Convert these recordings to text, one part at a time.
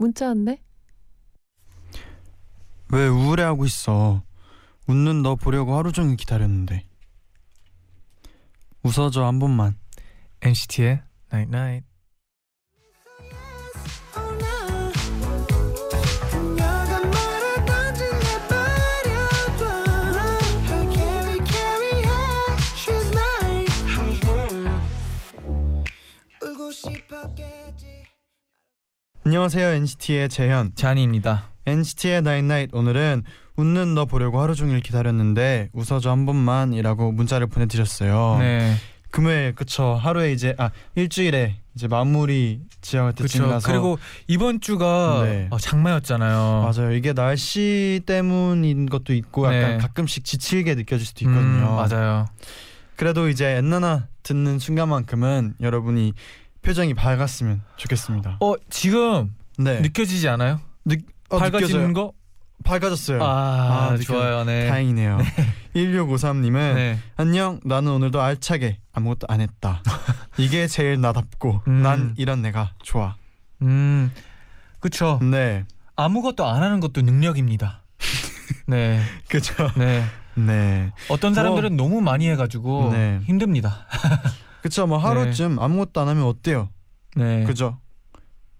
문자 왔네. 왜 우울해하고 있어? 웃는 너 보려고 하루 종일 기다렸는데. 웃어줘 한 번만. NCT의 Night Night. 안녕하세요 NCT의 재현. 쟈니입니다. NCT의 night night 오늘은 웃는 너 보려고 하루 종일 기다렸는데 웃어줘 한 번만이라고 문자를 보내드렸어요. 네. 금요일 그쵸 하루에 이제 아 일주일에 이제 마무리 지어갈 때쯤 그렇죠. 라서 그리고 이번 주가 네. 어, 장마였잖아요. 맞아요 이게 날씨 때문인 것도 있고 약간 네. 가끔씩 지칠게 느껴질 수도 있거든요. 음, 맞아요. 그래도 이제 엔나나 듣는 순간만큼은 여러분이 표정이 밝았으면 좋겠습니다. 어 지금 네. 느껴지지 않아요? 어, 밝아지는 느껴져요. 거? 밝아졌어요. 아, 아, 좋아요. 네. 다행이네요. 1653님은 네. 안녕 나는 오늘도 알차게 아무것도 안 했다. 이게 제일 나답고 음. 난 이런 내가 좋아. 음. 그쵸. 네. 아무것도 안 하는 것도 능력입니다. 네. 그죠. 네. 네. 어떤 사람들은 너무 많이 해 가지고 네. 힘듭니다. 그쵸. 뭐 하루쯤 아무것도 안 하면 어때요? 네. 그죠.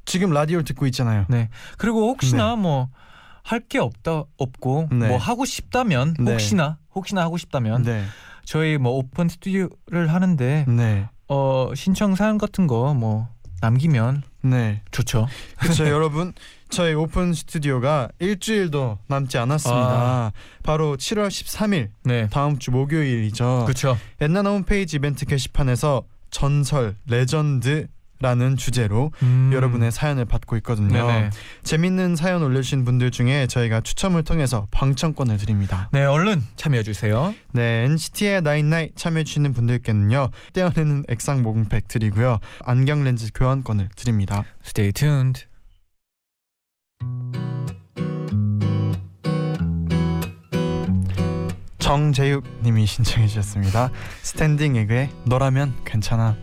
지금 라디오를 듣고 있잖아요. 네. 그리고 혹시나 뭐할 게 없다 없고 네. 뭐 하고 싶다면 네. 혹시나 혹시나 하고 싶다면 네. 저희 뭐 오픈 스튜디오를 하는데 네. 어 신청 사연 같은 거 뭐 남기면 네. 좋죠. 그렇죠 여러분 저희 오픈 스튜디오가 일주일도 남지 않았습니다 아. 바로 7월 13일 네. 다음 주 목요일이죠 그렇죠. 엔나나 홈페이지 이벤트 게시판에서 전설 레전드 라는 주제로 음. 여러분의 사연을 받고 있거든요 네네. 재밌는 사연 올려주신 분들 중에 저희가 추첨을 통해서 방청권을 드립니다 네, 얼른 참여해 주세요. 네 NCT의 나인나잇 참여해주시는 분들께는요 떼어내는 액상 모공팩 드리고요 안경 렌즈 교환권을 드립니다 Stay tuned. 정재욱 님이 신청해 주셨습니다. 스탠딩 에그의 너라면 괜찮아.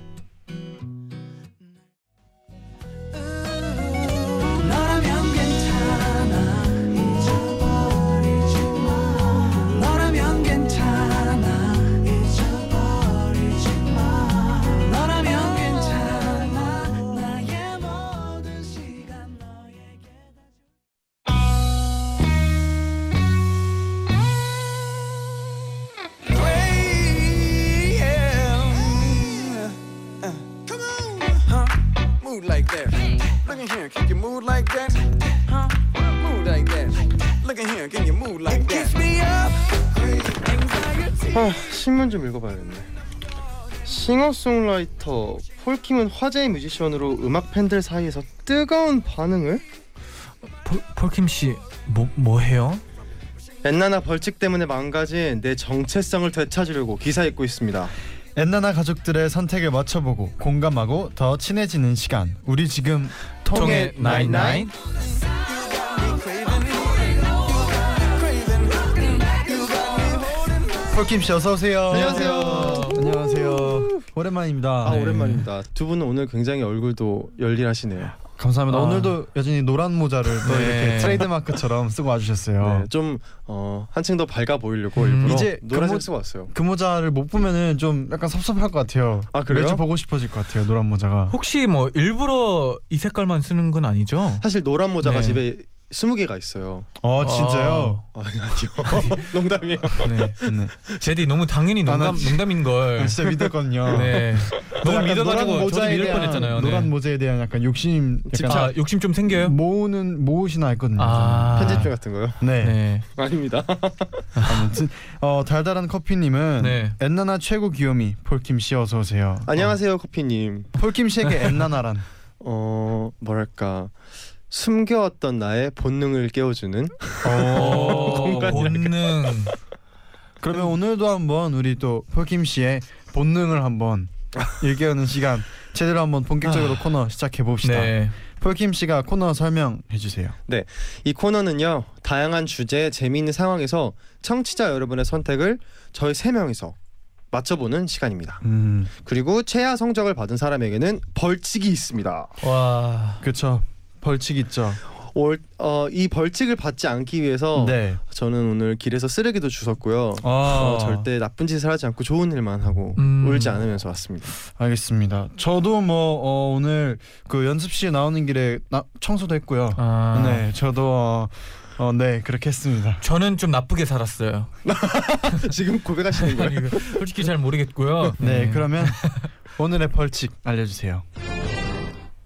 싱어송라이터 폴킴은 화제의 뮤지션으로 음악 팬들 사이에서 뜨거운 반응을 폴, 폴킴 씨, 뭐, 뭐 해요? 엔나나 벌칙 때문에 망가진 내 정체성을 되찾으려고 기사 읽고 있습니다. 엔나나 가족들의 선택을 맞춰보고 공감하고 더 친해지는 시간. 우리 지금 통해 나인나인. 폴킴 씨 어서 오세요. 안녕하세요. 오랜만입니다. 아 네. 오랜만입니다. 두 분은 오늘 굉장히 얼굴도 열일하시네요. 감사합니다. 아. 오늘도 여전히 노란 모자를 또 네. 이렇게 트레이드마크처럼 쓰고 와주셨어요. 네, 좀 어, 한층 더 밝아 보이려고 음, 일부러 이제 노란색 그 모- 쓰고 왔어요. 그 모자를 못 보면은 좀 약간 섭섭할 것 같아요. 아, 그래요? 매주 보고 싶어질 것 같아요. 노란 모자가. 혹시 뭐 일부러 이 색깔만 쓰는 건 아니죠? 사실 노란 모자가 네. 집에 스무 개가 있어요. 어 진짜요? 아, 아니요. 농담이에요. 네. 네. 제디 너무 당연히 농담 농담인 걸. 아, 진짜 믿었거든요. 네. 너무 믿어가지고 노란 저도 믿을 뻔했잖아요. 노란 네. 모자에 대한 약간 욕심 약간 아 욕심 좀 생겨요? 모으는 모으시나 했거든요. 아. 편집증 같은 거요? 네. 네. 아닙니다. 아무튼 어 달달한 커피님은 네. 엔나나 최고 귀요미 폴킴 씨 어서 오세요. 안녕하세요 커피님. 폴킴 씨에게 엔나나란 어 뭐랄까 숨겨왔던 나의 본능을 깨워주는 어, 본능. 그러면 오늘도 한번 우리 또 폴킴 씨의 본능을 한번 일깨우는 시간 제대로 한번 본격적으로 코너 시작해 봅시다. 네. 폴킴 씨가 코너 설명해 주세요. 이 코너는요 다양한 주제 재미있는 상황에서 청취자 여러분의 선택을 저희 세 명이서 맞춰보는 시간입니다. 음, 그리고 최하 성적을 받은 사람에게는 벌칙이 있습니다. 와. 그렇죠. 벌칙 있죠. 올, 어, 이 벌칙을 받지 않기 위해서 네. 저는 오늘 길에서 쓰레기도 주웠고요. 아, 어, 절대 나쁜 짓을 하지 않고 좋은 일만 하고 음. 울지 않으면서 왔습니다. 알겠습니다. 저도 뭐 어, 오늘 그 연습실 나오는 길에 나, 청소도 했고요. 아. 네, 저도 어, 어, 네 그렇게 했습니다. 저는 좀 나쁘게 살았어요. 지금 고백하시는 거예요? 아니, 솔직히 잘 모르겠고요. 네, 그러면 오늘의 벌칙 알려주세요.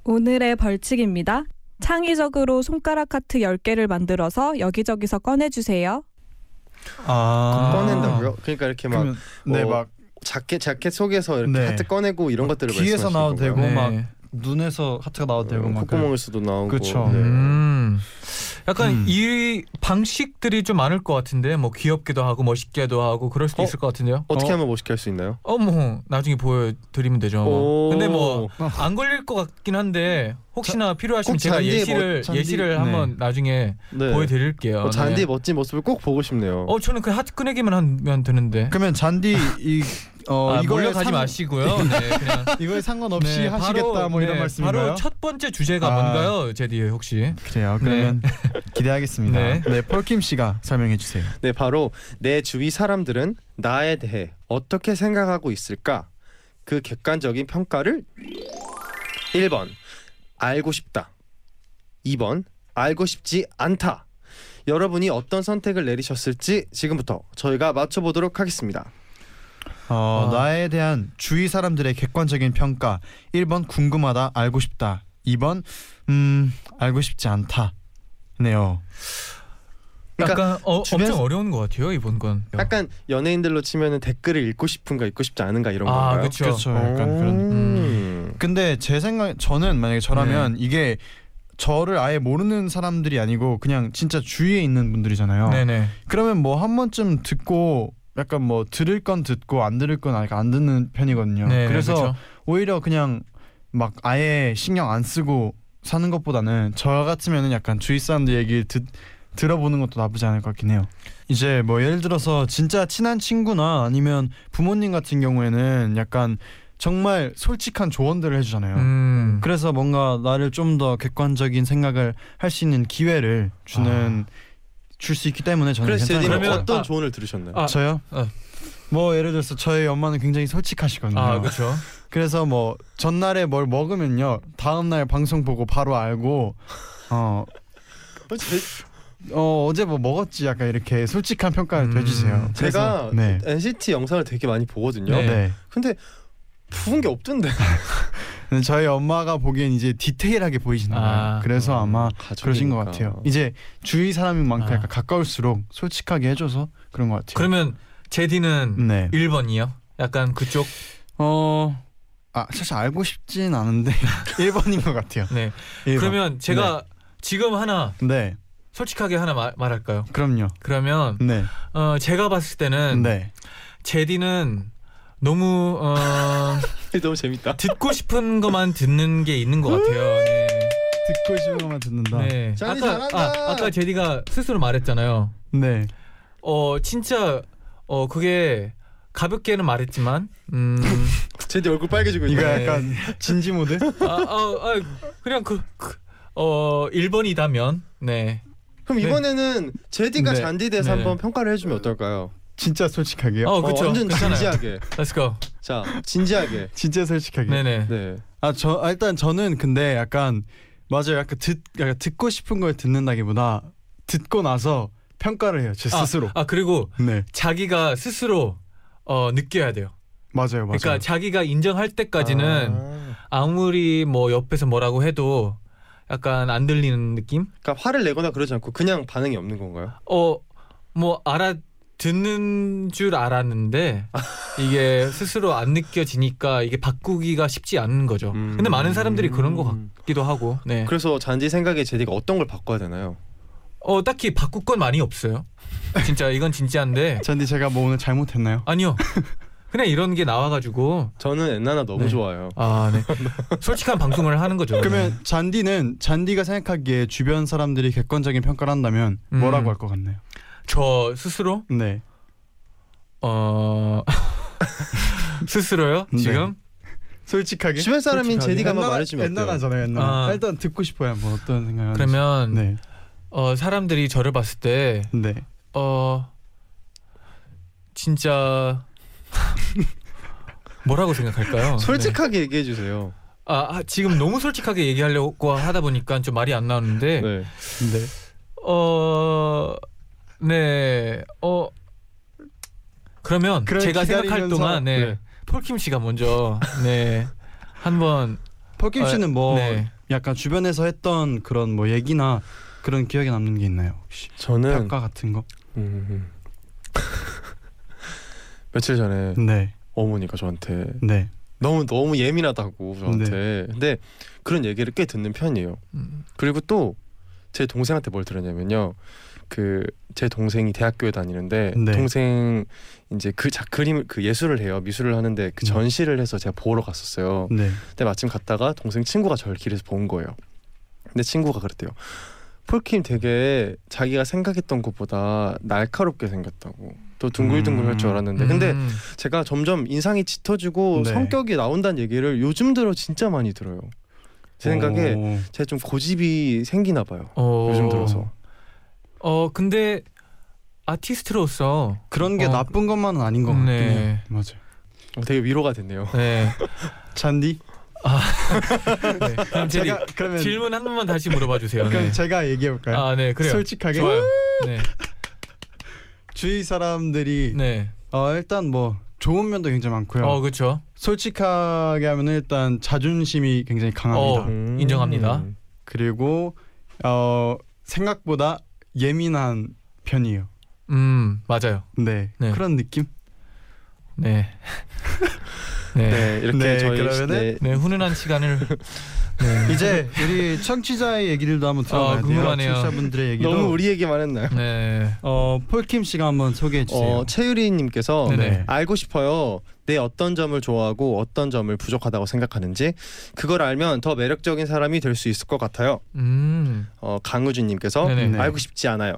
오늘의 벌칙입니다. 창의적으로 손가락 하트 10개를 만들어서 여기저기서 꺼내주세요. 아, 꺼낸다고요? 그러니까 이렇게 막 그러면 네, 어, 막 자켓 자켓 속에서 이렇게 네. 하트 꺼내고 이런 것들을 귀에서 나와도? 되고 네. 막 눈에서 하트가 나와도 되고 어, 막 콧구멍에서도 나오고 그쵸. 네. 음. 약간 음. 이 방식들이 좀 많을 것 같은데 뭐 귀엽기도 하고 멋있게도 하고 그럴 수도 어? 있을 것 같은데요. 어떻게 어? 하면 멋있게 할 수 있나요? 어 뭐 나중에 보여드리면 되죠. 오. 근데 뭐 안 걸릴 것 같긴 한데 혹시나 필요하시면 꼭 제가 잔디에 예시를 뭐- 잔디- 예시를 네. 한번 나중에 네. 보여드릴게요. 어, 잔디의 네. 멋진 모습을 꼭 보고 싶네요. 어 저는 그 하트 꺼내기만 하면 되는데. 그러면 잔디 이 어, 아, 이거에 몰려가지 상- 마시고요. 네, 그냥 이거에 상관없이 네, 하시겠다 바로, 뭐 이런 네, 말씀인가요? 바로 첫 번째 주제가 아. 뭔가요, 제디 혹시? 그래요. 그러면 기대하겠습니다. 네. 네, 폴킴 씨가 설명해 주세요. 네, 바로 내 주위 사람들은 나에 대해 어떻게 생각하고 있을까? 그 객관적인 평가를 1번 알고 싶다. 2번 알고 싶지 않다. 여러분이 어떤 선택을 내리셨을지 지금부터 저희가 맞춰보도록 하겠습니다. 어, 아. 나에 대한 주위 사람들의 객관적인 평가 1번 궁금하다 알고 싶다 2번 음 알고 싶지 않다 네요 그러니까 약간 어, 주변- 엄청 어려운 것 같아요 이번 건. 약간 연예인들로 치면은 댓글을 읽고 싶은가 읽고 싶지 않은가 이런 아, 건가요? 그렇죠 약간 그런 음. 근데 제 생각 저는 만약에 저라면 이게 저를 아예 모르는 사람들이 아니고 그냥 진짜 주위에 있는 분들이잖아요 네네. 그러면 뭐 한 번쯤 듣고 약간 뭐 들을 건 듣고 안 들을 건 아예 안 듣는 편이거든요 네, 그래서 그쵸. 오히려 그냥 막 아예 신경 안 쓰고 사는 것보다는 저 같으면은 약간 주위 사람들 얘기 듣 들어보는 것도 나쁘지 않을 것 같긴 해요. 이제 뭐 예를 들어서 진짜 친한 친구나 아니면 부모님 같은 경우에는 약간 정말 솔직한 조언들을 해주잖아요. 음. 그래서 뭔가 나를 좀 더 객관적인 생각을 할 수 있는 기회를 주는 줄수 있기 때문에 저는 그래서 괜찮아요. 어떤 아. 조언을 들으셨나요? 아, 저요? 어. 뭐 예를 들어서 저희 엄마는 굉장히 솔직하시거든요. 아 그렇죠. 그래서 뭐 전날에 뭘 먹으면요 다음 날 방송 보고 바로 알고 어, 어, 제, 어 어제 뭐 먹었지 약간 이렇게 솔직한 평가를 음, 해주세요. 제가 그래서, 네. NCT 영상을 되게 많이 보거든요. 네. 네. 근데 부은 게 없던데. 저희 엄마가 보기엔 이제 디테일하게 보이시나 봐요. 아. 그래서 아마 가족이니까. 그러신 것 같아요. 이제 주위 사람인 만큼 아. 약간 가까울수록 솔직하게 해줘서 그런 것 같아요. 그러면 제디는 네. 1번이요? 약간 그쪽. 어. 아 사실 알고 싶진 않은데 1번인 것 같아요. 네. 1번. 그러면 제가 지금 하나 네, 솔직하게 하나 말, 말할까요? 그럼요. 그러면 네, 어, 제가 봤을 때는 네. 제디는 너무 어, 너무 재밌다. 듣고 싶은 것만 듣는 게 있는 것 같아요. 네. 듣고 싶은 것만 듣는다. 네. 아까. 아, 아까 제디가 스스로 말했잖아요. 네. 어 진짜 어 그게 가볍게는 말했지만 음 제디 얼굴 빨개지고 이거 있네. 네. 약간 진지 모드? 아, 아, 아 그냥 그, 그, 어 1번이다면 네. 그럼 네. 이번에는 제디가 네. 잔디에 대해서 네. 한번 평가를 해 주면 어떨까요? 진짜 솔직하게요? 어 그렇죠. 완전 괜찮아요. 진지하게. Let's go. 자, 진지하게. 진짜 솔직하게. 네네. 네. 아, 저 아, 일단 저는 근데 약간 맞아요. 약간 듣 약간 듣고 싶은 걸 듣는다기보다 듣고 나서 평가를 해요. 제 아, 스스로. 아 그리고 네. 자기가 스스로 어 느껴야 돼요. 맞아요. 맞아요. 그러니까 자기가 인정할 때까지는 아. 아무리 뭐 옆에서 뭐라고 해도 약간 안 들리는 느낌? 그러니까 화를 내거나 그러지 않고 그냥 반응이 없는 건가요? 어 뭐 알아 듣는 줄 알았는데 이게 스스로 안 느껴지니까 이게 바꾸기가 쉽지 않은 거죠. 음. 근데 많은 사람들이 그런 것 같기도 하고. 네. 그래서 잔디 생각에 제디가 어떤 걸 바꿔야 되나요? 어 딱히 바꿀 건 많이 없어요. 진짜 이건 진짜인데 잔디 제가 뭐 오늘 잘못했나요? 아니요. 그냥 이런 게 나와가지고 저는 엔나나 너무 네. 좋아요. 아 네. 솔직한 방송을 하는 거죠. 그러면 잔디는 잔디가 생각하기에 주변 사람들이 객관적인 평가를 한다면 음. 뭐라고 할 것 같나요? 저 스스로 네. 어 스스로요 네. 지금 솔직하게. 주변 사람인. 제디가 한번 옛날- 말해주면 어때요? 옛날 하잖아요. 옛날. 아. 일단 듣고 싶어요. 한번 어떤 생각을 그러면 네. 어 사람들이 저를 봤을 때 네. 어 진짜 뭐라고 생각할까요? 솔직하게 얘기해 주세요. 아, 아, 지금 너무 솔직하게 얘기하려고 하다 보니까 좀 말이 안 나오는데 네. 네. 어 네. 어 그러면 제가 생각할 동안 네. 네. 폴킴 씨가 먼저 네. 한번 펄킴 어, 씨는 뭐 네. 약간 주변에서 했던 그런 뭐 얘기나 그런 기억에 남는 게 있나요? 혹시 저는 평가 같은 거? 음, 며칠 전에 네. 어머니가 저한테 네. 너무 너무 예민하다고 저한테. 근데 그런 얘기를 꽤 듣는 편이에요. 음, 그리고 또 제 동생한테 뭘 들었냐면요. 그 제 동생이 대학교에 다니는데 네. 동생 이제 그 자, 그림을 그 예술을 해요. 미술을 하는데 그 네. 전시를 해서 제가 보러 갔었어요. 네. 근데 마침 갔다가 동생 친구가 저를 길에서 본 거예요. 근데 친구가 그랬대요. 폴킴 되게 자기가 생각했던 것보다 날카롭게 생겼다고. 또 둥글둥글 할줄 음. 알았는데 근데 음, 제가 점점 인상이 짙어지고 네. 성격이 나온다는 얘기를 요즘 들어 진짜 많이 들어요. 제 생각에 오. 제가 좀 고집이 생기나 봐요. 어, 요즘 들어서. 어 근데 아티스트로서 그런 게 어, 나쁜 것만은 아닌 것 같긴 네. 해요. 맞아요. 어, 되게 위로가 됐네요. 네. 잔디? 네. 그럼 제가 그러면 질문 한 번만 다시 물어봐 주세요. 그럼 네. 제가 얘기해 볼까요? 아, 네, 그래요. 솔직하게 좋아요. 네. 주위 사람들이 네. 어 일단 뭐 좋은 면도 굉장히 많고요. 어, 그렇죠. 솔직하게 하면 일단 자존심이 굉장히 강합니다. 어. 인정합니다. 그리고 어 생각보다 예민한 편이에요. 음, 맞아요. 네, 네. 그런 느낌. 네. 네. 네. 네 이렇게 네, 저희 그러면은 네, 훈훈한 시간을 네. 이제 우리 청취자의 얘기들도 한번 들어봐야 돼요. 궁금하네요. 청취자분들의 얘기도. 너무 우리 얘기만 했나요? 네. 어 폴킴 씨가 한번 소개해 주세요. 어, 최유리님께서 네네. 알고 싶어요. 내 어떤 점을 좋아하고 어떤 점을 부족하다고 생각하는지 그걸 알면 더 매력적인 사람이 될 수 있을 것 같아요. 음. 어, 강우준님께서. 네. 알고 싶지 않아요.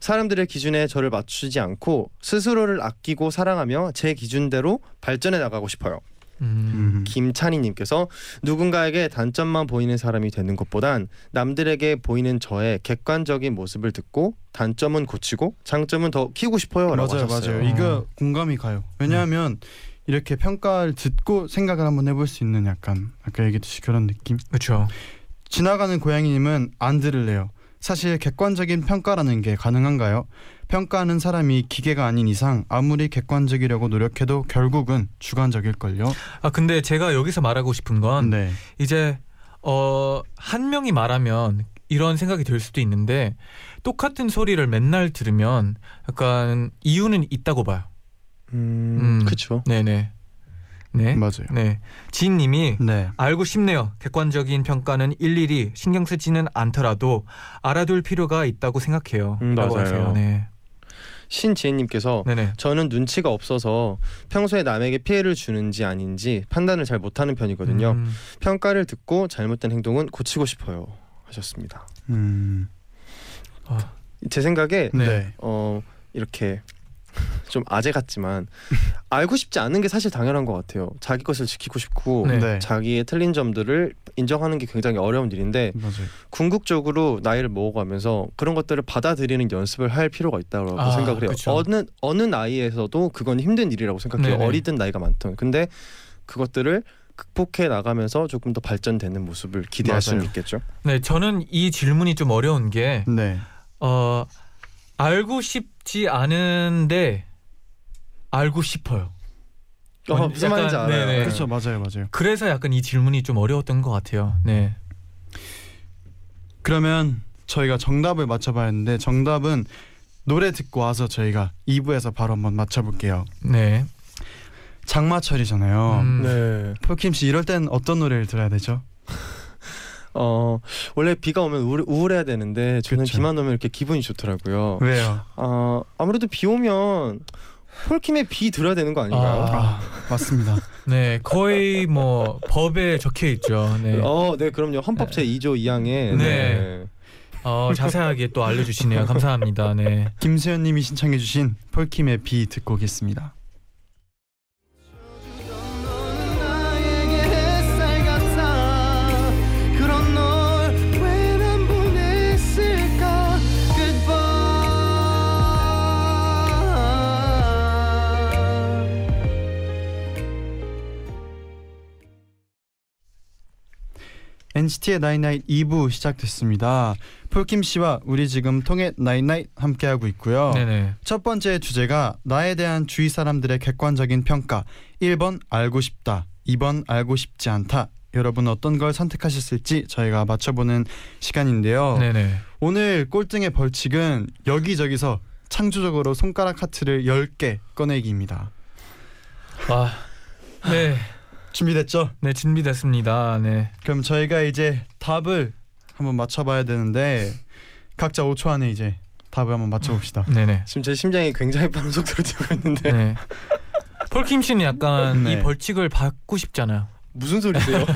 사람들의 기준에 저를 맞추지 않고 스스로를 아끼고 사랑하며 제 기준대로 발전해 나가고 싶어요. 음. 음. 김찬희님께서 누군가에게 단점만 보이는 사람이 되는 것보단 남들에게 보이는 저의 객관적인 모습을 듣고 단점은 고치고 장점은 더 키우고 싶어요라고 맞아요, 하셨어요. 맞아요. 이거 공감이 가요. 왜냐하면 이렇게 평가를 듣고 생각을 한번 해볼 수 있는 약간 아까 얘기했듯이 그런 느낌. 그렇죠. 지나가는 고양이님은 안 들을래요. 사실 객관적인 평가라는 게 가능한가요? 평가하는 사람이 기계가 아닌 이상 아무리 객관적이려고 노력해도 결국은 주관적일걸요. 아, 근데 제가 여기서 말하고 싶은 건 네, 이제 어, 한 명이 말하면 이런 생각이 들 수도 있는데 똑같은 소리를 맨날 들으면 약간 이유는 있다고 봐요. 음, 음. 그렇죠. 네네. 네. 맞아요. 네. 지인님이 네, 알고 싶네요. 객관적인 평가는 일일이 신경 쓰지는 않더라도 알아둘 필요가 있다고 생각해요. 음, 라고 맞아요. 하세요. 네. 신지혜님께서 네네. 저는 눈치가 없어서 평소에 남에게 피해를 주는지 아닌지 판단을 잘 못하는 편이거든요. 음, 평가를 듣고 잘못된 행동은 고치고 싶어요 하셨습니다. 음, 아, 제 생각에 네. 네, 어 이렇게 좀 아재 같지만 알고 싶지 않은 게 사실 당연한 것 같아요. 자기 것을 지키고 싶고 네. 네, 자기의 틀린 점들을 인정하는 게 굉장히 어려운 일인데 맞아요. 궁극적으로 나이를 먹어가면서 그런 것들을 받아들이는 연습을 할 필요가 있다고 아, 생각을 해요. 그쵸. 어느 어느 나이에서도 그건 힘든 일이라고 생각해요. 네네. 어리든 나이가 많든. 근데 그것들을 극복해 나가면서 조금 더 발전되는 모습을 기대할 수. 있겠죠. 네, 저는 이 질문이 좀 어려운 게 네, 어, 알고 싶 지 않은데 알고 싶어요. 어, 무슨 말인지 알아요. 네네. 그렇죠, 맞아요, 맞아요. 그래서 약간 이 질문이 좀 어려웠던 것 같아요. 네. 그러면 저희가 정답을 맞춰봐야 하는데 정답은 노래 듣고 와서 저희가 2부에서 바로 한번 맞춰볼게요. 네. 장마철이잖아요. 음, 네. 폴킴 씨 이럴 땐 어떤 노래를 들어야 되죠? 어 원래 비가 오면 우울, 우울해야 되는데 저는 그쵸. 비만 오면 이렇게 기분이 좋더라고요. 왜요? 어 아무래도 비 오면 폴킴의 비 들어야 되는 거 아닌가요? 아. 아 맞습니다. 네, 거의 뭐 법에 적혀 있죠. 네. 어, 네, 그럼요. 헌법 제 2조 2항에 네. 어, 자세하게 또 알려주시네요. 감사합니다. 네. 김수현님이 신청해주신 폴킴의 비 듣고 오겠습니다. NCT의 나잇나잇 2부 시작됐습니다. 폴킴 씨와 우리 지금 통했나잇나잇 함께 하고 있고요. 네네. 첫 번째 주제가 나에 대한 주위 사람들의 객관적인 평가. 1번 알고 싶다. 2번 알고 싶지 않다. 여러분 어떤 걸 선택하셨을지 저희가 맞춰보는 시간인데요. 네네. 오늘 꼴등의 벌칙은 여기저기서 창조적으로 손가락 하트를 10개 꺼내기입니다. 아, 네. 준비됐죠? 네, 준비됐습니다. 네. 그럼 저희가 이제 답을 한번 맞춰봐야 되는데 각자 5초 안에 이제 답을 한번 맞춰봅시다. 네네. 지금 제 심장이 굉장히 빠른 속도로 뛰고 있는데 네. 폴킴 씨는 약간 네. 이 벌칙을 받고 싶잖아요. 무슨 소리세요?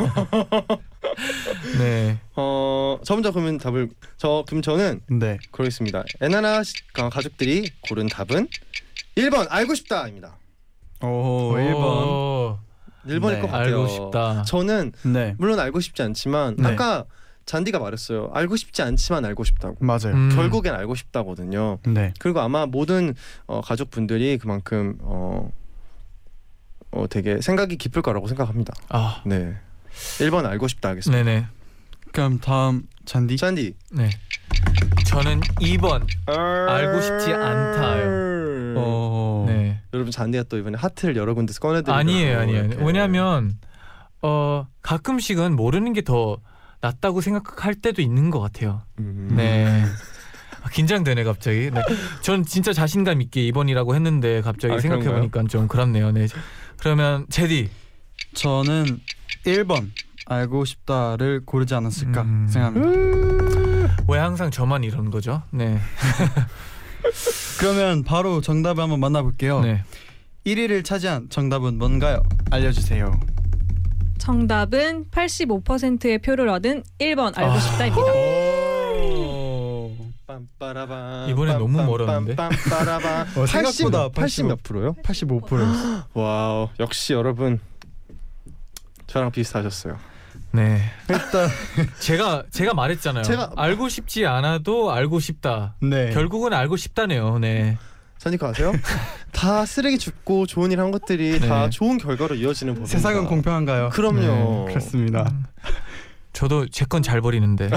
네. 어, 저 먼저 그러면 답을 저 그럼 저는 네. 그러겠습니다. 에나나 시- 어, 가족들이 고른 답은 1번 알고 싶다입니다. 오, 1번. 오, 1번일 네. 것 같아요. 알고 싶다. 저는 네. 물론 알고 싶지 않지만 네. 아까 잔디가 말했어요. 알고 싶지 않지만 알고 싶다고. 맞아요. 음. 결국엔 알고 싶다거든요. 네. 그리고 아마 모든 어, 가족분들이 그만큼 어, 어 되게 생각이 깊을 거라고 생각합니다. 아, 네. 1번 알고 싶다 하겠습니다. 네네. 그럼 다음 잔디. 잔디. 네. 저는 2번. 알고 싶지 않다요. 어. 네. 여러분 잔디가 또 이번에 하트를 여러 군데서 꺼내드리고 아니에요, 아니에요. 이렇게. 왜냐하면 어 가끔씩은 모르는 게 더 낫다고 생각할 때도 있는 것 같아요. 음. 네. 아, 긴장되네 갑자기. 네. 전 진짜 자신감 있게 2번이라고 했는데 갑자기 아, 생각해 보니까 좀 그렇네요. 네. 그러면 제디. 저는 1번 알고 싶다를 고르지 않았을까 음. 생각합니다. 왜 항상 저만 이런 거죠? 네. 그러면 바로 정답을 한번 만나볼게요. 네. 1위를 차지한 정답은 뭔가요? 알려주세요. 정답은 85%의 표를 얻은 1번 알고 아. 싶다입니다. 이번엔 너무 멀었는데? 어, 생각보다 80, 80몇 프로요? 85%였어. 와우 역시 여러분 저랑 비슷하셨어요. 네. 일단 제가 제가 말했잖아요. 제가- 알고 싶지 않아도 알고 싶다. 네. 결국은 알고 싶다네요. 네. 산니까 아세요? 다 쓰레기 줍고 좋은 일 한 것들이 네. 다 좋은 결과로 이어지는 법입니다. 세상은 공평한가요? 그럼요. 그렇습니다. 음, 저도 제 건 잘 버리는데.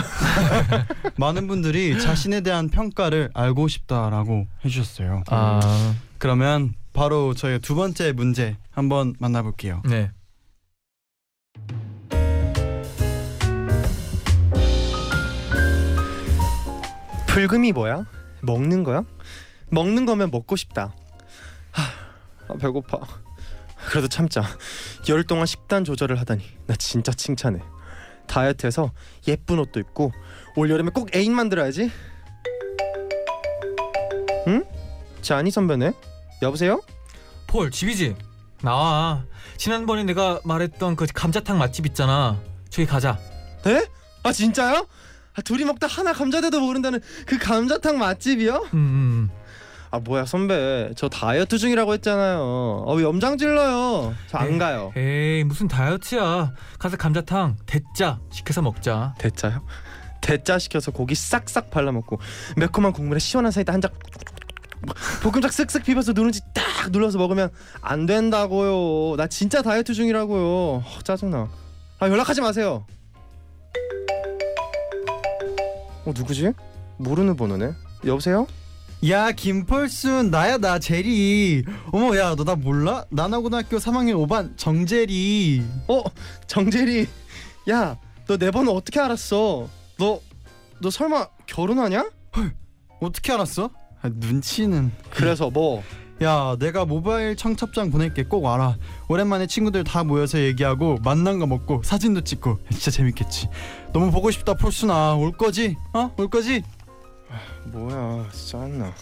많은 분들이 자신에 대한 평가를 알고 싶다라고 해주셨어요. 아, 그러면 바로 저희 두 번째 문제 한번 만나볼게요. 네. 불금이 뭐야? 먹는 거야? 먹는 거면 먹고 싶다. 하, 아, 배고파. 그래도 참자. 열흘 동안 식단 조절을 하다니 나 진짜 칭찬해. 다이어트해서 예쁜 옷도 입고 올 여름에 꼭 애인 만들어야지. 응? 자니 선배네? 여보세요? 폴 집이지? 나와. 지난번에 내가 말했던 그 감자탕 맛집 있잖아. 저기 가자. 에? 아 진짜요? 아, 둘이 먹다 하나 감자대도 모른다는 그 감자탕 맛집이요? 음, 음. 아 뭐야 선배 저 다이어트 중이라고 했잖아요. 아 왜 염장 질러요? 저 안. 가요. 에이 무슨 다이어트야. 가서 감자탕 대짜 시켜서 먹자. 대짜요? 대짜 시켜서 고기 싹싹 발라먹고 매콤한 국물에 시원한 사이다 한잔 볶음밥 쓱쓱 비벼서 누룽지 딱 눌러서 먹으면 안 된다고요. 나 진짜 다이어트 중이라고요. 어, 짜증나. 아 연락하지 마세요. 어 누구지? 모르는 번호네. 여보세요? 야 김펄순 나야 나 제리. 어머 야 너 나 몰라? 나나고등학교 3학년 5반 정제리. 어 정재리. 야 너 내 번호 어떻게 알았어? 너 너 설마 결혼하냐? 어떻게 알았어? 아, 눈치는 그래서 뭐 야 내가 모바일 청첩장 보낼게 꼭 와라 오랜만에 친구들 다 모여서 얘기하고 만난 거 먹고 사진도 찍고 진짜 재밌겠지 너무 보고 싶다 폴순아 올 거지? 어? 올 거지? 뭐야 짜증나.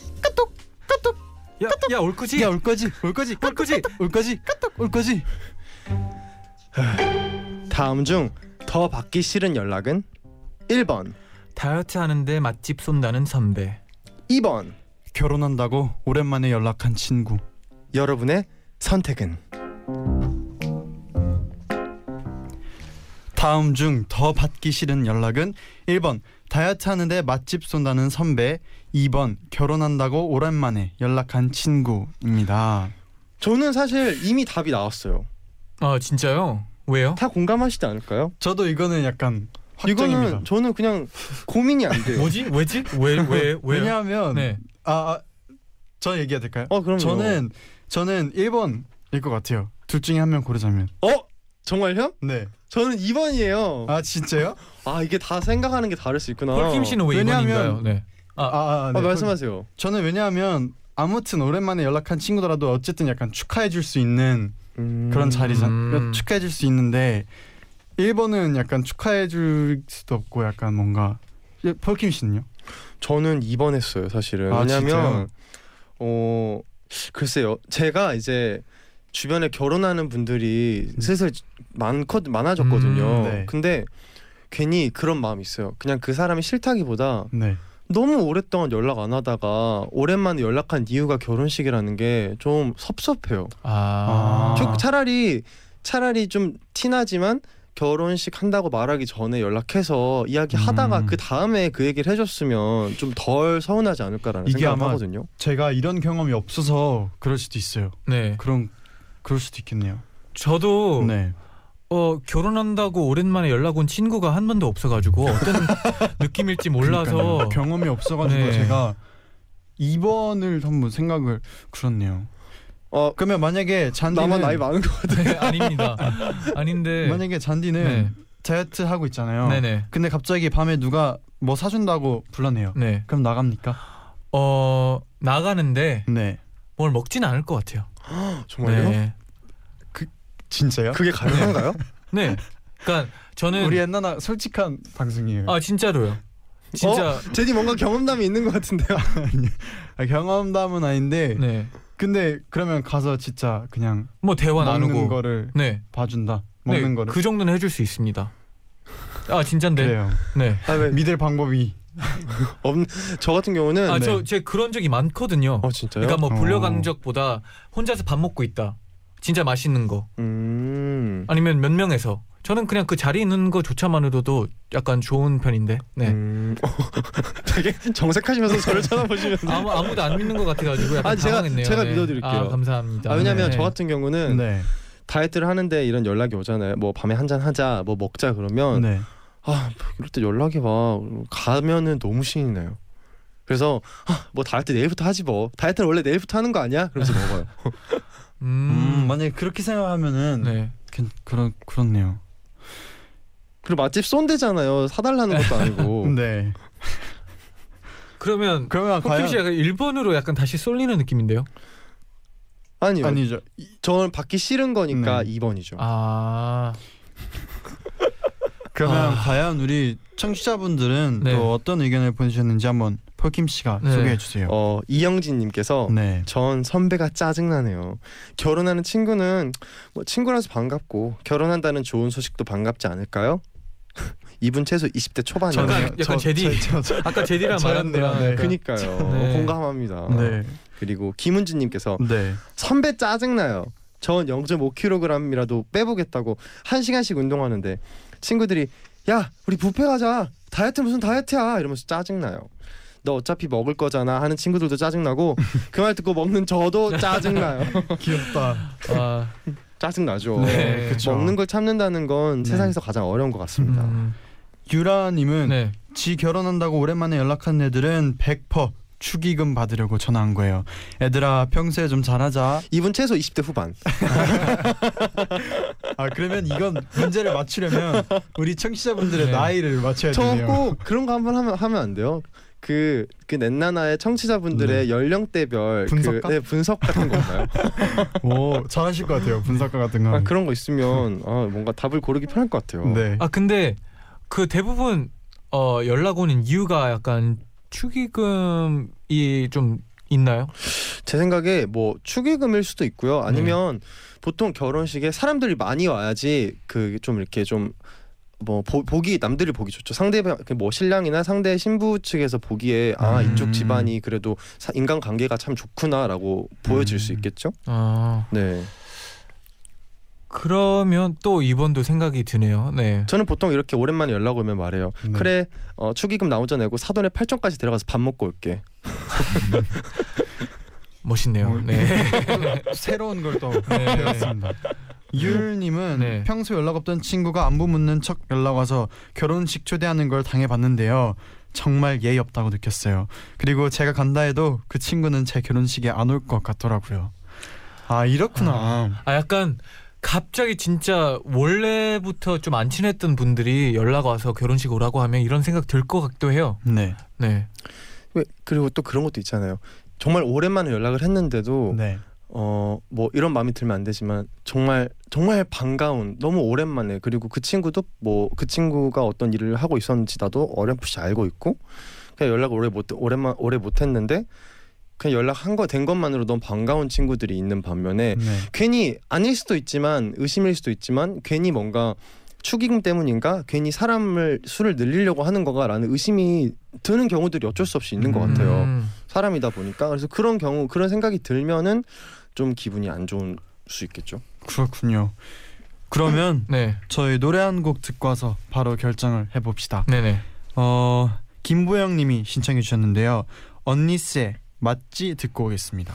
야, 야, 올 거지? 야 올 거지? 올 거지? 올 거지? 올 거지? 까똑 올 거지? 다음 중 더 받기 싫은 연락은 1번, 다이어트 하는데 맛집 쏜다는 선배. 2번. 결혼한다고 오랜만에 연락한 친구 여러분의 선택은 다음 중 더 받기 싫은 연락은 1번 다이어트 하는데 맛집 쏜다는 선배 2번 결혼한다고 오랜만에 연락한 친구입니다 저는 사실 이미 답이 나왔어요. 아, 진짜요? 왜요? 다 공감하시지 않을까요? 저도 이거는 약간 확정입니다 이거는 저는 그냥 고민이 안 돼요. 뭐지? 왜지? 왜, 왜, 왜? 왜냐하면 네. 아, 아, 저 얘기해도 될까요? 어 그럼 저는 저는 1번일 것 같아요. 둘 중에 한 명 고르자면. 어 정말요? 네. 저는 2번이에요. 아, 아 진짜요? 이게 다 생각하는 게 다를 수 있구나. 폴킴 씨는 왜 왜냐하면- 이번인가요? 네. 아, 아, 아, 네. 말씀하세요. 저는 왜냐하면 아무튼 오랜만에 연락한 친구더라도 어쨌든 약간 축하해 줄 수 있는 음... 그런 자리잖. 음. 축하해 줄 수 있는데 1번은 약간 축하해 줄 수도 없고 약간 뭔가 예, 폴킴 씨는요? 저는 2번 했어요, 사실은. 아, 왜냐면? 어 글쎄요. 제가 이제 주변에 결혼하는 분들이 슬슬 많거 많아졌거든요. 음, 네. 근데 괜히 그런 마음이 있어요. 그냥 그 사람이 싫다기보다 네. 너무 오랫동안 연락 안 하다가 오랜만에 연락한 이유가 결혼식이라는 게 좀 섭섭해요. 아. 차라리 차라리 좀 티나지만 결혼식 한다고 말하기 전에 연락해서 이야기 하다가 음. 그 다음에 그 얘기를 해줬으면 좀 덜 서운하지 않을까라는 이게 생각을 아마 하거든요. 제가 이런 경험이 없어서 그럴 수도 있어요. 네. 그런 그럴 수도 있겠네요. 저도 네. 어 결혼한다고 오랜만에 연락 온 친구가 한 번도 없어가지고 어떤 느낌일지 몰라서 그러니까요. 경험이 없어가지고 네. 제가 2번을 한번 생각을 그렇네요. 어 그러면 만약에 잔디는 나만 나이 많은 거 같아. 네, 아닙니다. 아닌데. 만약에 잔디는 네. 다이어트 하고 있잖아요. 네네. 근데 갑자기 밤에 누가 뭐 사준다고 불러내요. 네. 그럼 나갑니까? 어 나가는데 네. 뭘 먹지는 않을 것 같아요. 정말요? 네. 진짜요? 그게 가능한가요? 네. 그러니까 저는 우리 옛날 솔직한 방송이에요. 아 진짜로요. 진짜 제디 뭔가 경험담이 있는 것 같은데요. 아, 경험담은 아닌데 네. 근데 그러면 가서 진짜 그냥 뭐 대화 나누고 거를 네. 봐준다. 먹는 네. 거를 그 정도는 해줄 수 있습니다. 아 진짠데. 그래요. 네. 아, 왜, 믿을 방법이 없, 저 같은 경우는 아 네. 저제 그런 적이 많거든요. 어 진짜요? 그러니까 뭐 어. 불려간 적보다 혼자서 밥 먹고 있다. 진짜 맛있는 거 음. 아니면 몇 명에서 저는 그냥 그 자리에 있는 거조차만으로도 약간 좋은 편인데. 네. 음. 되게 정색하시면서 저를 쳐다보시면서. 아무 아무도 안 믿는 것 같아가지고 약간 아, 제가- 당황했네요. 제가 네. 믿어드릴게요. 아 감사합니다. 아, 왜냐면 네. 저 같은 경우는 네. 다이어트를 하는데 이런 연락이 오잖아요. 뭐 밤에 한 잔 하자, 뭐 먹자 그러면 네. 아 이럴 때 연락이 와 가면은 너무 신이 나요. 그래서 아, 뭐 다이어트 내일부터 하지 뭐 다이어트는 원래 내일부터 하는 거 아니야? 그러면서 먹어요. 음, 음. 만약에 그렇게 생각하면은 네. 괜- 그런 그렇네요. 그리고 맛집 쏜대잖아요. 사달라는 것도 아니고. 네. 그러면 그러면 과연 약간 일본으로 약간 다시 쏠리는 느낌인데요? 아니요. 아니죠. 이- 저는 받기 싫은 거니까 네. 2번이죠. 아 그러면 아. 과연 우리 청취자분들은 네. 또 어떤 의견을 보내주셨는지 한번 폴킴 씨가 네. 소개해 주세요. 어 이영진 님께서 네. 전 선배가 짜증나네요. 결혼하는 친구는 뭐 친구라서 반갑고 결혼한다는 좋은 소식도 반갑지 않을까요? 이분 최소 20대 초반이에요. 약간- 저는- 약간 저- 제디. 저- 저- 아까 제디랑 말한 저였네요. 거랑 네. 그니까요. 네. 공감합니다. 네. 그리고 김은지님께서 네. 선배 짜증나요. 전 0.5kg이라도 빼보겠다고 한 시간씩 운동하는데 친구들이 야 우리 뷔페 가자 다이어트 무슨 다이어트야 이러면서 짜증나요. 너 어차피 먹을 거잖아 하는 친구들도 짜증나고 그 말 듣고 먹는 저도 짜증나요. 귀엽다. 아, 짜증나죠. 네, 그쵸. 먹는 걸 참는다는 건 네. 세상에서 가장 어려운 것 같습니다. 음, 유라님은 네. 지 결혼한다고 오랜만에 연락한 애들은 100% 축의금 받으려고 전화한 거예요. 애들아 평소에 좀 잘하자. 이분 최소 20대 후반. 아 그러면 이건 문제를 맞추려면 우리 청취자분들의 네. 나이를 맞춰야 저 되네요. 꼭 그런 거 한번 하면 하면 안 돼요? 그, 그 넷나나의 청취자분들의 연령대별 분석가? 그, 네, 분석 같은 건가요? 오 잘하실 것 같아요. 분석가 같은 거. 아, 그런 거 있으면 아, 뭔가 답을 고르기 편할 것 같아요. 네. 아 근데 그 대부분 어 연락 오는 이유가 약간 축의금이 좀 있나요? 제 생각에 뭐 축의금일 수도 있고요. 아니면 보통 결혼식에 사람들이 많이 와야지 그 좀 이렇게 좀 뭐 보기 남들이 보기 좋죠. 상대방 그뭐 신랑이나 상대 신부 측에서 보기에 아 음. 이쪽 집안이 그래도 사- 인간 관계가 참 좋구나라고 보여질 수 음. 있겠죠. 아 네. 그러면 또 이번도 생각이 드네요. 네. 저는 보통 이렇게 오랜만에 연락 오면 말해요. 네. 그래 어, 축의금 나 혼자 내고 사돈의 팔촌까지 데려가서 밥 먹고 올게. 멋있네요. 어, 네. 새로운 걸또 네. 배웠습니다. 유일님은 네. 평소 연락 없던 친구가 안부 묻는 척 연락 와서 결혼식 초대하는 걸 당해봤는데요. 정말 예의 없다고 느꼈어요. 그리고 제가 간다 해도 그 친구는 제 결혼식에 안 올 것 같더라고요. 아 이렇구나. 아 약간 갑자기 진짜 원래부터 좀 안 친했던 분들이 연락 와서 결혼식 오라고 하면 이런 생각 들 것 같기도 해요. 네. 네. 왜 그리고 또 그런 것도 있잖아요. 정말 오랜만에 연락을 했는데도 네. 어 뭐 이런 마음이 들면 안 되지만 정말 정말 반가운 너무 오랜만에 그리고 그 친구도 뭐 그 친구가 어떤 일을 하고 있었는지 나도 어렴풋이 알고 있고 그냥 연락을 오래 못 오랜만 오래 못 했는데 그냥 연락한 거 된 것만으로 너무 반가운 친구들이 있는 반면에 네. 괜히 아닐 수도 있지만 의심일 수도 있지만 괜히 뭔가 축의금 때문인가 괜히 사람을 수를 늘리려고 하는 거가라는 의심이 드는 경우들이 어쩔 수 없이 있는 것 같아요. 음. 사람이다 보니까 그래서 그런 경우 그런 생각이 들면은 좀 기분이 안 좋을 수 있겠죠. 그렇군요. 그러면 네. 저희 노래 한 곡 듣고 와서 바로 결정을 해봅시다. 네네. 어 김보영님이 신청해 주셨는데요. 언니세 맞지 듣고 오겠습니다.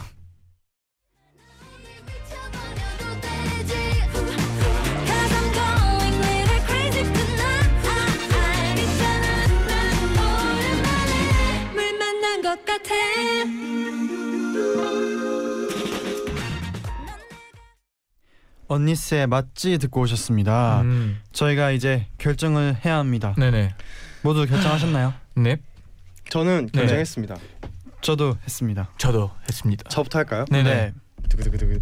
언니세 맞지 듣고 오셨습니다. 음. 저희가 이제 결정을 해야 합니다. 네네. 모두 결정하셨나요? 네. 저는 네. 결정했습니다. 저도 했습니다. 저도 했습니다. 저부터 할까요? 네네. 두구두구두구.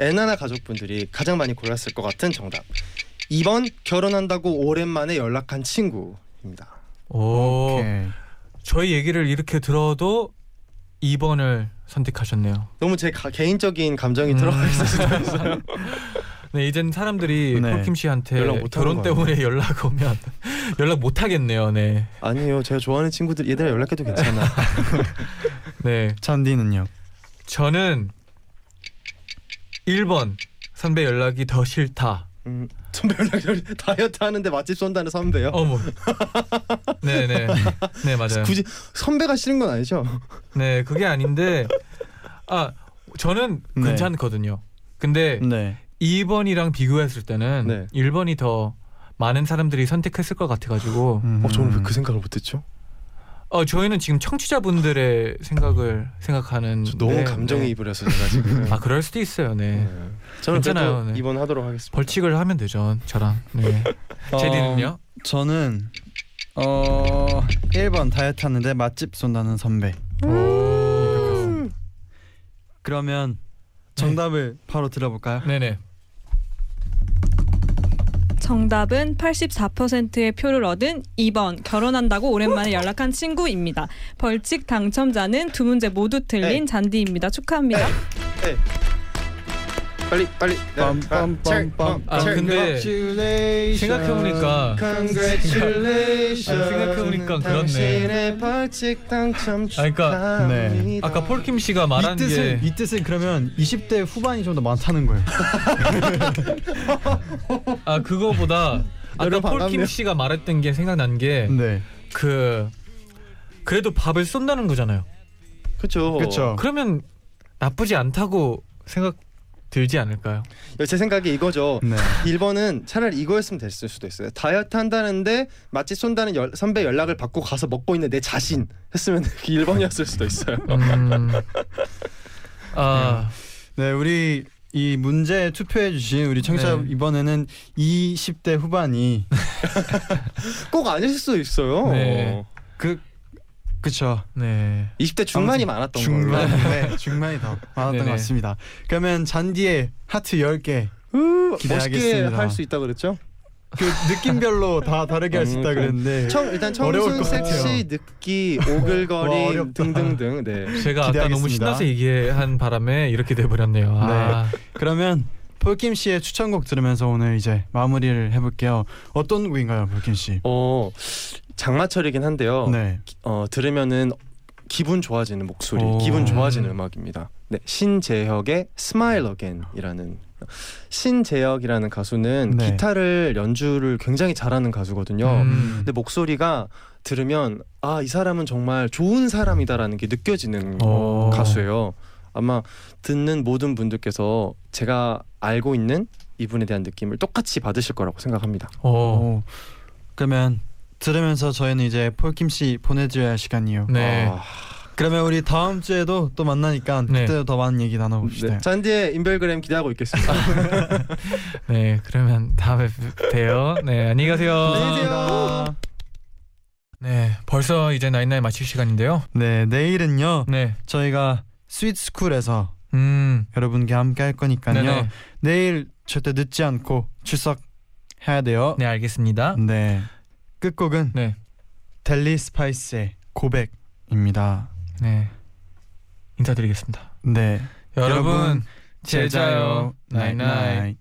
애나나 가족분들이 가장 많이 골랐을 것 같은 정답. 2번 결혼한다고 오랜만에 연락한 친구입니다. 오. 오케이. 저희 얘기를 이렇게 들어도 2번을 선택하셨네요. 너무 제 가- 개인적인 감정이 음. 들어가 있어요. 네, 이젠 사람들이 네. 폴킴 씨한테 연락 결혼 거 때문에 연락 오면 연락 못 하겠네요. 네. 아니요, 제가 좋아하는 친구들 얘들아 연락해도 괜찮아. 네. 잔디는요? 저는 1번 선배 연락이 더 싫다. 음, 선배 연락 다이어트 하는데 맛집 쏜다는 선배요. 어머. 네, 네. 네, 맞아요. 굳이 선배가 싫은 건 아니죠? 네, 그게 아닌데 아, 저는 네. 괜찮거든요. 근데 네. 2번이랑 비교했을 때는 네. 1번이 더 많은 사람들이 선택했을 것 같아 가지고 어, 저는 왜 그 생각을 못했죠? 어 저희는 지금 청취자분들의 생각을 생각하는 저 너무 네, 감정이입을 해서 제가 지금. 아 그럴 수도 있어요. 네. 네. 저는 괜찮아요, 네. 이번 하도록 하겠습니다. 벌칙을 하면 되죠. 저랑. 네. 어, 제디는요? 저는 어 1번 다이어트 하는데 맛집 쏜다는 선배. 오. 그러면 정답을 바로 들어볼까요? 네네. 정답은 84%의 표를 얻은 2번 결혼한다고 오랜만에 연락한 친구입니다. 벌칙 당첨자는 두 문제 모두 틀린 에이. 잔디입니다. 축하합니다. 빨리 빨리. 빰빰빰빰. 아, 근데 Congratulations. 생각해보니까 Congratulations. 아, 생각해보니까 그렇네. 아, 그러니까 축하합니다. 아까 폴킴 씨가 말한 이 뜻은 게 이 뜻은 그러면 20대 후반이 좀 더 많다는 거예요. 아 그거보다 아까 폴킴. 씨가 말했던 게 생각난 게 네. 그 그래도 밥을 쏜다는 거잖아요. 그렇죠. 그렇죠. 그러면 나쁘지 않다고 생각 들지 않을까요? 제 생각에 이거죠. 네. 1번은 차라리 이거였으면 됐을 수도 있어요. 다이어트 한다는데 맛집 쏜다는 열- 선배 연락을 받고 가서 먹고 있는 내 자신 했으면 1번이었을 수도 있어요. 음, 아 네, 우리 이 문제 투표해 주신 우리 청취자 네. 이번에는 20대 후반이 꼭 아닐 수도 있어요. 네. 그 그쵸. 네. 20대 중반이 많았던 중반, 걸로. 네, 중반이 더 많았던 네네. 것 같습니다. 그러면 잔디의 하트 10개 우, 멋있게 기대하겠습니다. 할수 있다 그랬죠? 그 느낌별로 다 다르게 할 수 있다 음, 그랬는데 청, 일단 청순. 섹시, 느끼, 와, 오글거림 어렵다. 등등등. 네. 제가 아까 너무 기대하겠습니다. 신나서 얘기한 바람에 이렇게 돼버렸네요. 아. 그러면 폴킴 씨의 추천곡 들으면서 오늘 이제 마무리를 해볼게요. 어떤 곡인가요, 폴킴 씨? 어 장마철이긴 한데요. 네. 어 들으면은 기분 좋아지는 목소리, 오. 기분 좋아지는 음악입니다. 네, 신재혁의 Smile Again이라는 신재혁이라는 가수는 네. 기타를 연주를 굉장히 잘하는 가수거든요. 음. 근데 목소리가 들으면 아 이 사람은 정말 좋은 사람이다라는 게 느껴지는 어. 가수예요. 아마 듣는 모든 분들께서 제가 알고 있는 이분에 대한 느낌을 똑같이 받으실 거라고 생각합니다. 어. 오. 그러면 들으면서 저희는 이제 폴킴 씨 보내드려야 할 시간이요. 네. 아, 그러면 우리 다음 주에도 또 만나니까 네. 그때도 더 많은 얘기 나눠봅시다. 네. 잔디의 인별그램 기대하고 있겠습니다. 네. 그러면 다음에 봬요. 네. 안녕히 가세요. 안녕히 계세요. 네. 벌써 이제 나인나인 마칠 시간인데요. 네, 내일은요 네. 저희가 Sweet School에서 음. 여러분께 함께 할 거니까요. 네네. 내일 절대 늦지 않고 출석해야 돼요. 네, 알겠습니다. 네. 끝곡은 네. 델리 스파이스의 고백입니다. 네. 인사드리겠습니다. 네. 여러분, 제자요. 나잇나잇.